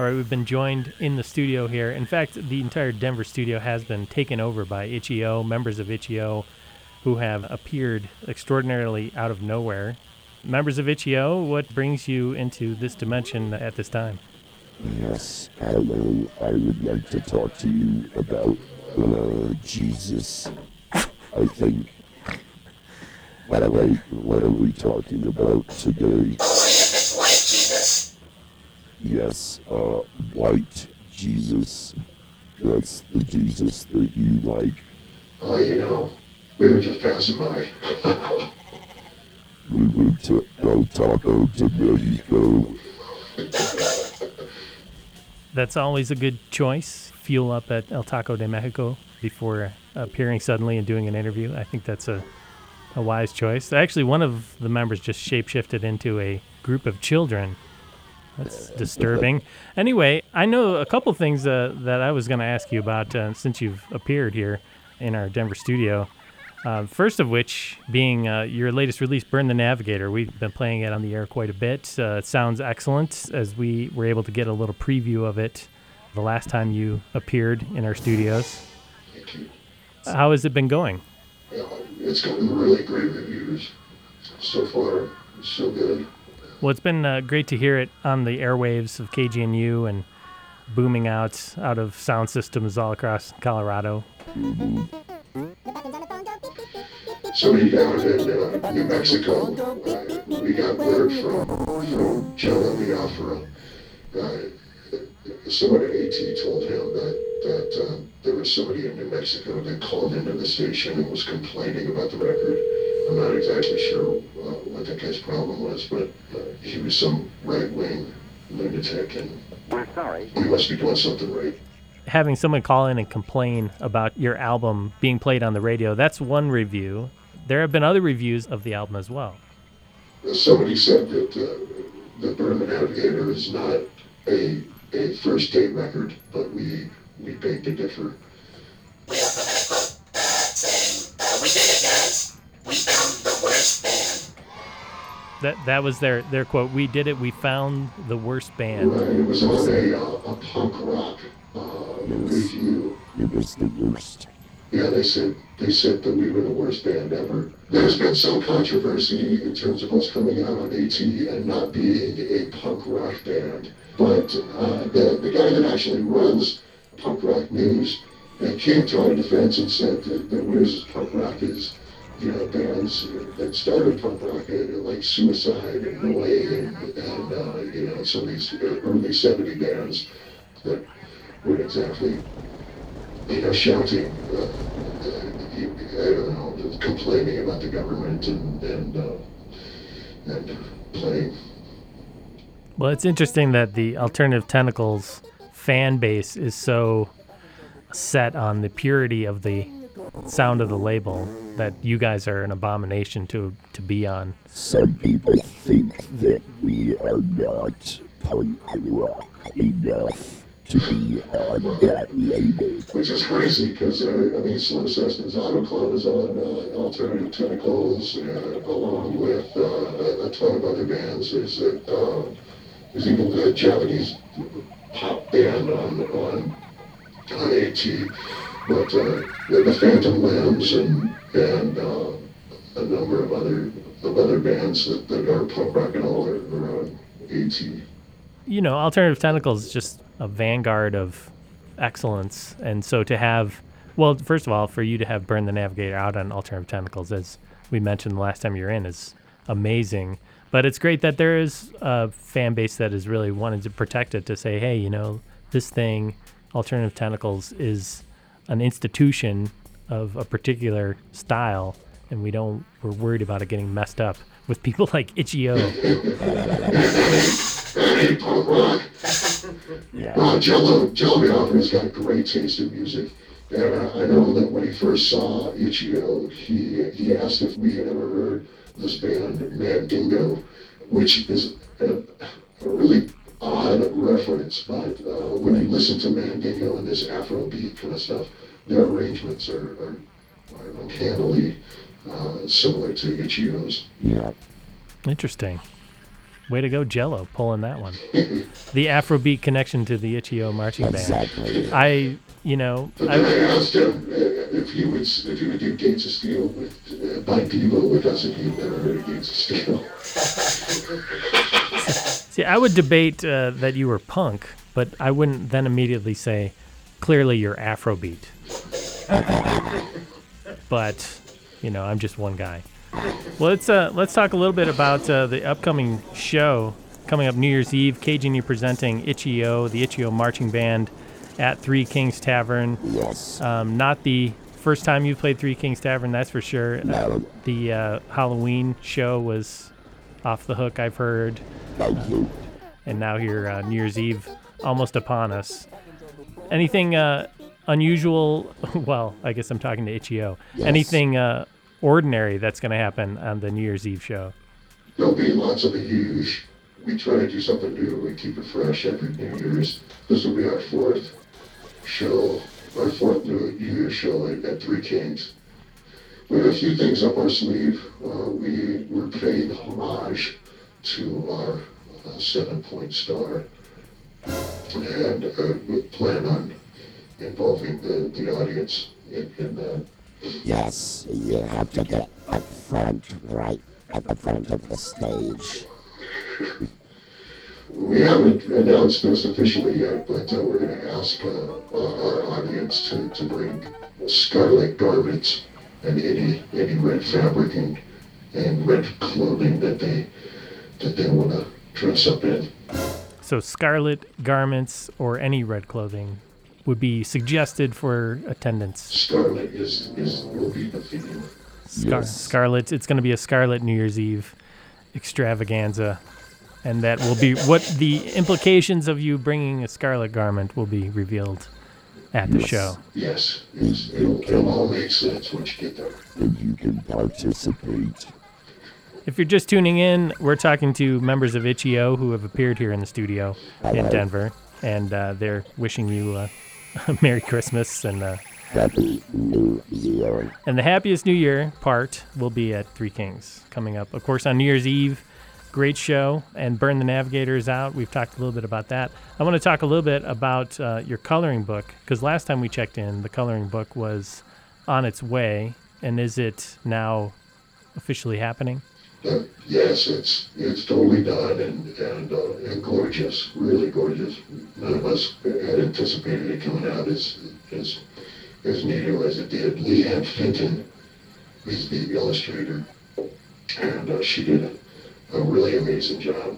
All right, we've been joined in the studio here. In fact, the entire Denver studio has been taken over by Itchy-O, members of Itchy-O who have appeared extraordinarily out of nowhere. Members of Itchy-O, what brings you into this dimension at this time? Yes, hello. I would like to talk to you about uh, Jesus. I think. What are, we, what are we talking about today? Yes, uh, white Jesus. That's the Jesus that you like. Oh, you know, we were just passing by. We went to El Taco de Mexico. That's always a good choice. Fuel up at El Taco de Mexico before appearing suddenly and doing an interview. I think that's a, a wise choice. Actually, one of the members just shapeshifted into a group of children. That's disturbing. Anyway, I know a couple things uh, that I was going to ask you about uh, since you've appeared here in our Denver studio. Uh, first of which being uh, your latest release, Burn the Navigator. We've been playing it on the air quite a bit. Uh, it sounds excellent as we were able to get a little preview of it the last time you appeared in our studios. How has it been going? It's gotten really great reviews. So far, so good. Well, it's been uh, great to hear it on the airwaves of KGNU and booming out out of sound systems all across Colorado. Somebody down in uh, New Mexico, uh, we got word from, from Joe Leofero. Uh, at AT told him that, that uh, there was somebody in New Mexico that called into the station and was complaining about the record. I'm not exactly sure uh, what that guy's problem was, but uh, he was some right-wing lunatic, and We're sorry. he must be doing something right. Having someone call in and complain about your album being played on the radio, that's one review. There have been other reviews of the album as well. Somebody said that uh, the Burn the Navigator is not a, a first date record, but we, we beg to differ. We also had a quote uh, saying, uh, "We did it, guys. We found the worst band." That that was their their quote. We did it. We found the worst band. Right, it was on a, uh, a punk rock uh, review. It was the worst. Yeah, they said they said that we were the worst band ever. There's been some controversy in terms of us coming out on AT and not being a punk rock band. But uh, the, the guy that actually runs Punk Rock News uh, came to our defense and said that, that Where's Punk Rock is, you know, bands that started punk rock, like Suicide and Way and, and uh, you know, some of these early 70 bands that weren't exactly you know, shouting, uh, uh, I don't know, complaining about the government and and uh, and playing. Well, it's interesting that the Alternative Tentacles fan base is so set on the purity of the sound of the label that you guys are an abomination to to be on. Some people think that we are not punk rock enough to be on that label. Which is crazy because uh, I mean, Slim Cessna's Auto Club is on uh, Alternative Tentacles, uh, along with uh, a, a ton of other bands. There's a, uh, there's even a Japanese pop band on on on AT, but uh, the, Phantom Limbs and and uh, a number of other of other bands that, that are punk rock and all are, on AT. You know, Alternative Tentacles is just a vanguard of excellence, and so to have, well, first of all, for you to have Burn the Navigator out on Alternative Tentacles, as we mentioned the last time you were in, is amazing. But it's great that there is a fan base that is really wanting to protect it to say, hey, you know, this thing, Alternative Tentacles, is an institution of a particular style, and we don't, we're worried about it getting messed up with people like Itchy-O. Rock. Uh, Jello, Jello Biafra's got a great taste in music. And uh, I know that when he first saw Itchy-O, he, he asked if we had ever heard this band, Mandingo, which is a, a really odd reference. But uh, when you listen to Mandingo and this Afrobeat kind of stuff, their arrangements are, are, are uncannily uh, similar to Itchy-O's. Yeah. Interesting. way to go, Jello, pulling that one. the Afrobeat connection to the Itchy-O marching band. Exactly. I, you know, I, I asked him uh, if he would if he would do Gates of Steel with uh, by Devo with us, and he'd never heard of Gates of Steel. see, I would debate uh, that you were punk, but I wouldn't then immediately say, clearly you're Afrobeat. but, you know, I'm just one guy. Well, let's uh, let's talk a little bit about uh, the upcoming show coming up New Year's Eve. Cajun, you presenting Itchy-O, the Itchy-O marching band, at Three Kings Tavern. Yes. Um, not the first time you played Three Kings Tavern, that's for sure. No. The uh, Halloween show was off the hook, I've heard, you. and now here uh, New Year's Eve almost upon us. Anything uh, unusual? Well, I guess I'm talking to Itchy-O. Yes. Anything uh, ordinary that's going to happen on the New Year's Eve show? There'll be lots of the huge. We try to do something new. We keep it fresh every New Year's. This will be our fourth show, our fourth New Year's show at, at Three Kings. We have a few things up our sleeve. Uh, we we're paying homage to our uh, seven-point star, and uh, we plan on involving the, the audience in, in that. Yes, you have to get up front, right at the front of the stage. We haven't announced this officially yet, but uh, we're going to ask uh, our audience to, to bring scarlet garments and any any red fabric and, and red clothing that they that they want to dress up in. So, scarlet garments or any red clothing would be suggested for attendance. Scarlet is, is will be the theme. Scar- Yes. Scarlet. It's going to be a Scarlet New Year's Eve extravaganza, and that will be what the implications of you bringing a scarlet garment will be revealed at the Yes. show. Yes, yes it'll, it'll all make sense once you get there. And you can participate. If you're just tuning in, we're talking to members of Itchy-O who have appeared here in the studio in Denver, and uh, they're wishing you uh, a Merry Christmas and uh, Happy New Year. And the happiest New Year part will be at Three Kings coming up. Of course, on New Year's Eve, great show. And Burn the Navigators out. We've talked a little bit about that. I want to talk a little bit about uh, your coloring book because last time we checked in, the coloring book was on its way. And is it now officially happening? But yes, it's it's totally done and and, uh, and gorgeous, really gorgeous. None of us had anticipated it coming out as as as neat as it did. Leanne Fenton is the illustrator, and uh, she did a, a really amazing job.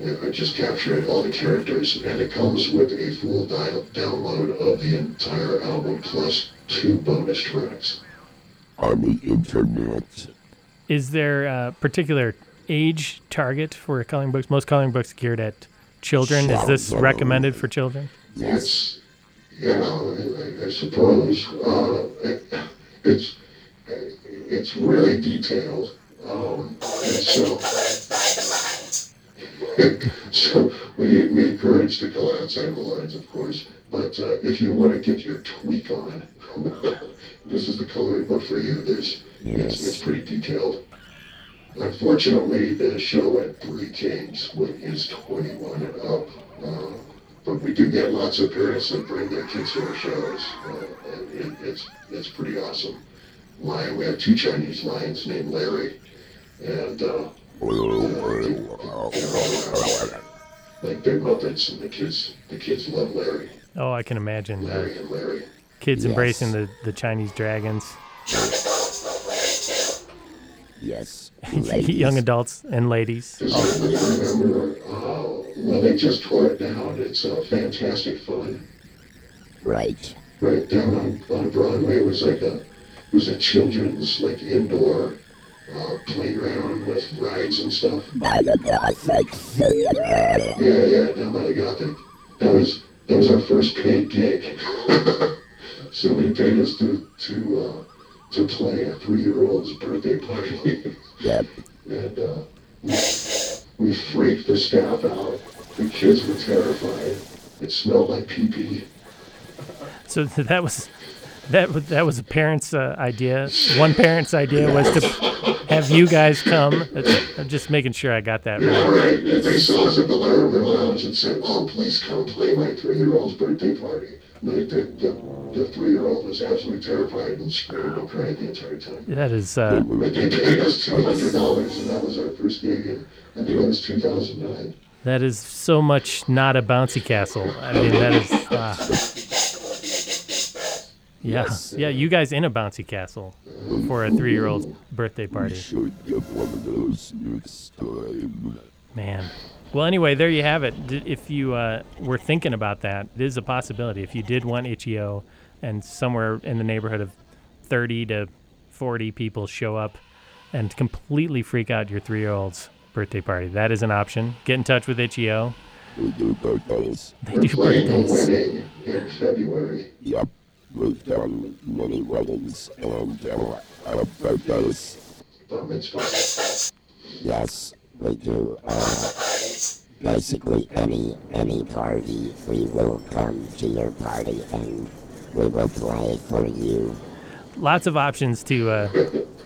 And I just captured all the characters, and it comes with a full dial- download of the entire album plus two bonus tracks. On the internet. Is there a particular age target for coloring books? Most coloring books are geared at children. Is this recommended for children? It's, you know, I, I suppose uh, it, it's it's really detailed. Um, and so, so we, we encourage to go outside the lines, of course. But uh, if you want to get your tweak on, this is the coloring book for you. There's it's, it's pretty detailed. Unfortunately, the show at Three Kings is 21 and up. Uh, but we do get lots of parents that bring their kids to our shows, uh, and it, it's it's pretty awesome. Lion, we have two Chinese lions named Larry, and uh, like big Muppets, and the kids the kids love Larry, Oh, I can imagine. Larry and Larry. kids Yes. embracing the, the Chinese dragons. Yes. Young adults and ladies. Because I remember uh, when they just tore it down. It's uh, fantastic fun. Right. Right down on, on Broadway, it was like a was a children's like indoor uh, playground with rides and stuff. Yeah, yeah, down by the Gothic. That was that was our first paid gig. so they paid us to to uh, to play a three-year-old's birthday party, Yep. and uh, we, we freaked the staff out. The kids were terrified. It smelled like pee pee. So that was that that was a parent's uh, idea. One parent's idea was to have you guys come. I'm just making sure I got that Yeah, right. right. If they saw us at the Larimer Lounge and said, "Oh, please come play my three-year-old's birthday party," like the the, the three-year-old was absolutely terrified and screamed and cried the entire time. That is, uh, But they paid us two hundred dollars, and that was our first gig. I it was two thousand nine. that is so much not a bouncy castle. I mean, that is, uh, yeah, Yes. yeah. You guys in a bouncy castle for a three-year-old's birthday party, should get one of those next time. man. Well, anyway, there you have it. If you uh, were thinking about that, it is a possibility. If you did want Itchy-O, and somewhere in the neighborhood of 30 to 40 people show up and completely freak out your three-year-old's birthday party, that is an option. Get in touch with Itchy-O. We do birthdays. They do birthdays. wedding in February. Yep. We've done many weddings and uh, our birthdays. Yes, we do. Uh, basically, any any party, we will come to your party and we will play for you. lots of options to uh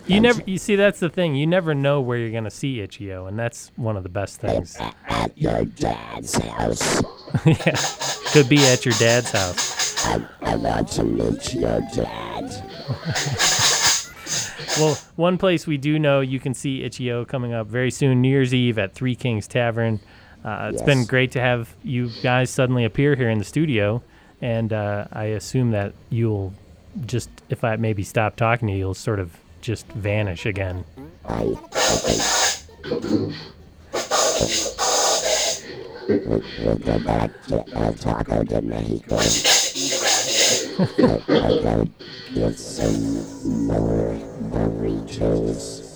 you never you see that's the thing you never know where you're going to see Itchy-O and that's one of the best things At, at your dad's house. yeah could be at your dad's house I, I want to meet your dad. well one place we do know you can see Itchy-O coming up very soon new year's eve at three kings tavern. Uh, it's been great to have you guys suddenly appear here in the studio and uh, i assume that you'll just if i maybe stop talking to you you'll sort of just vanish again. I, I Mexico. I, gotta get some more burritos.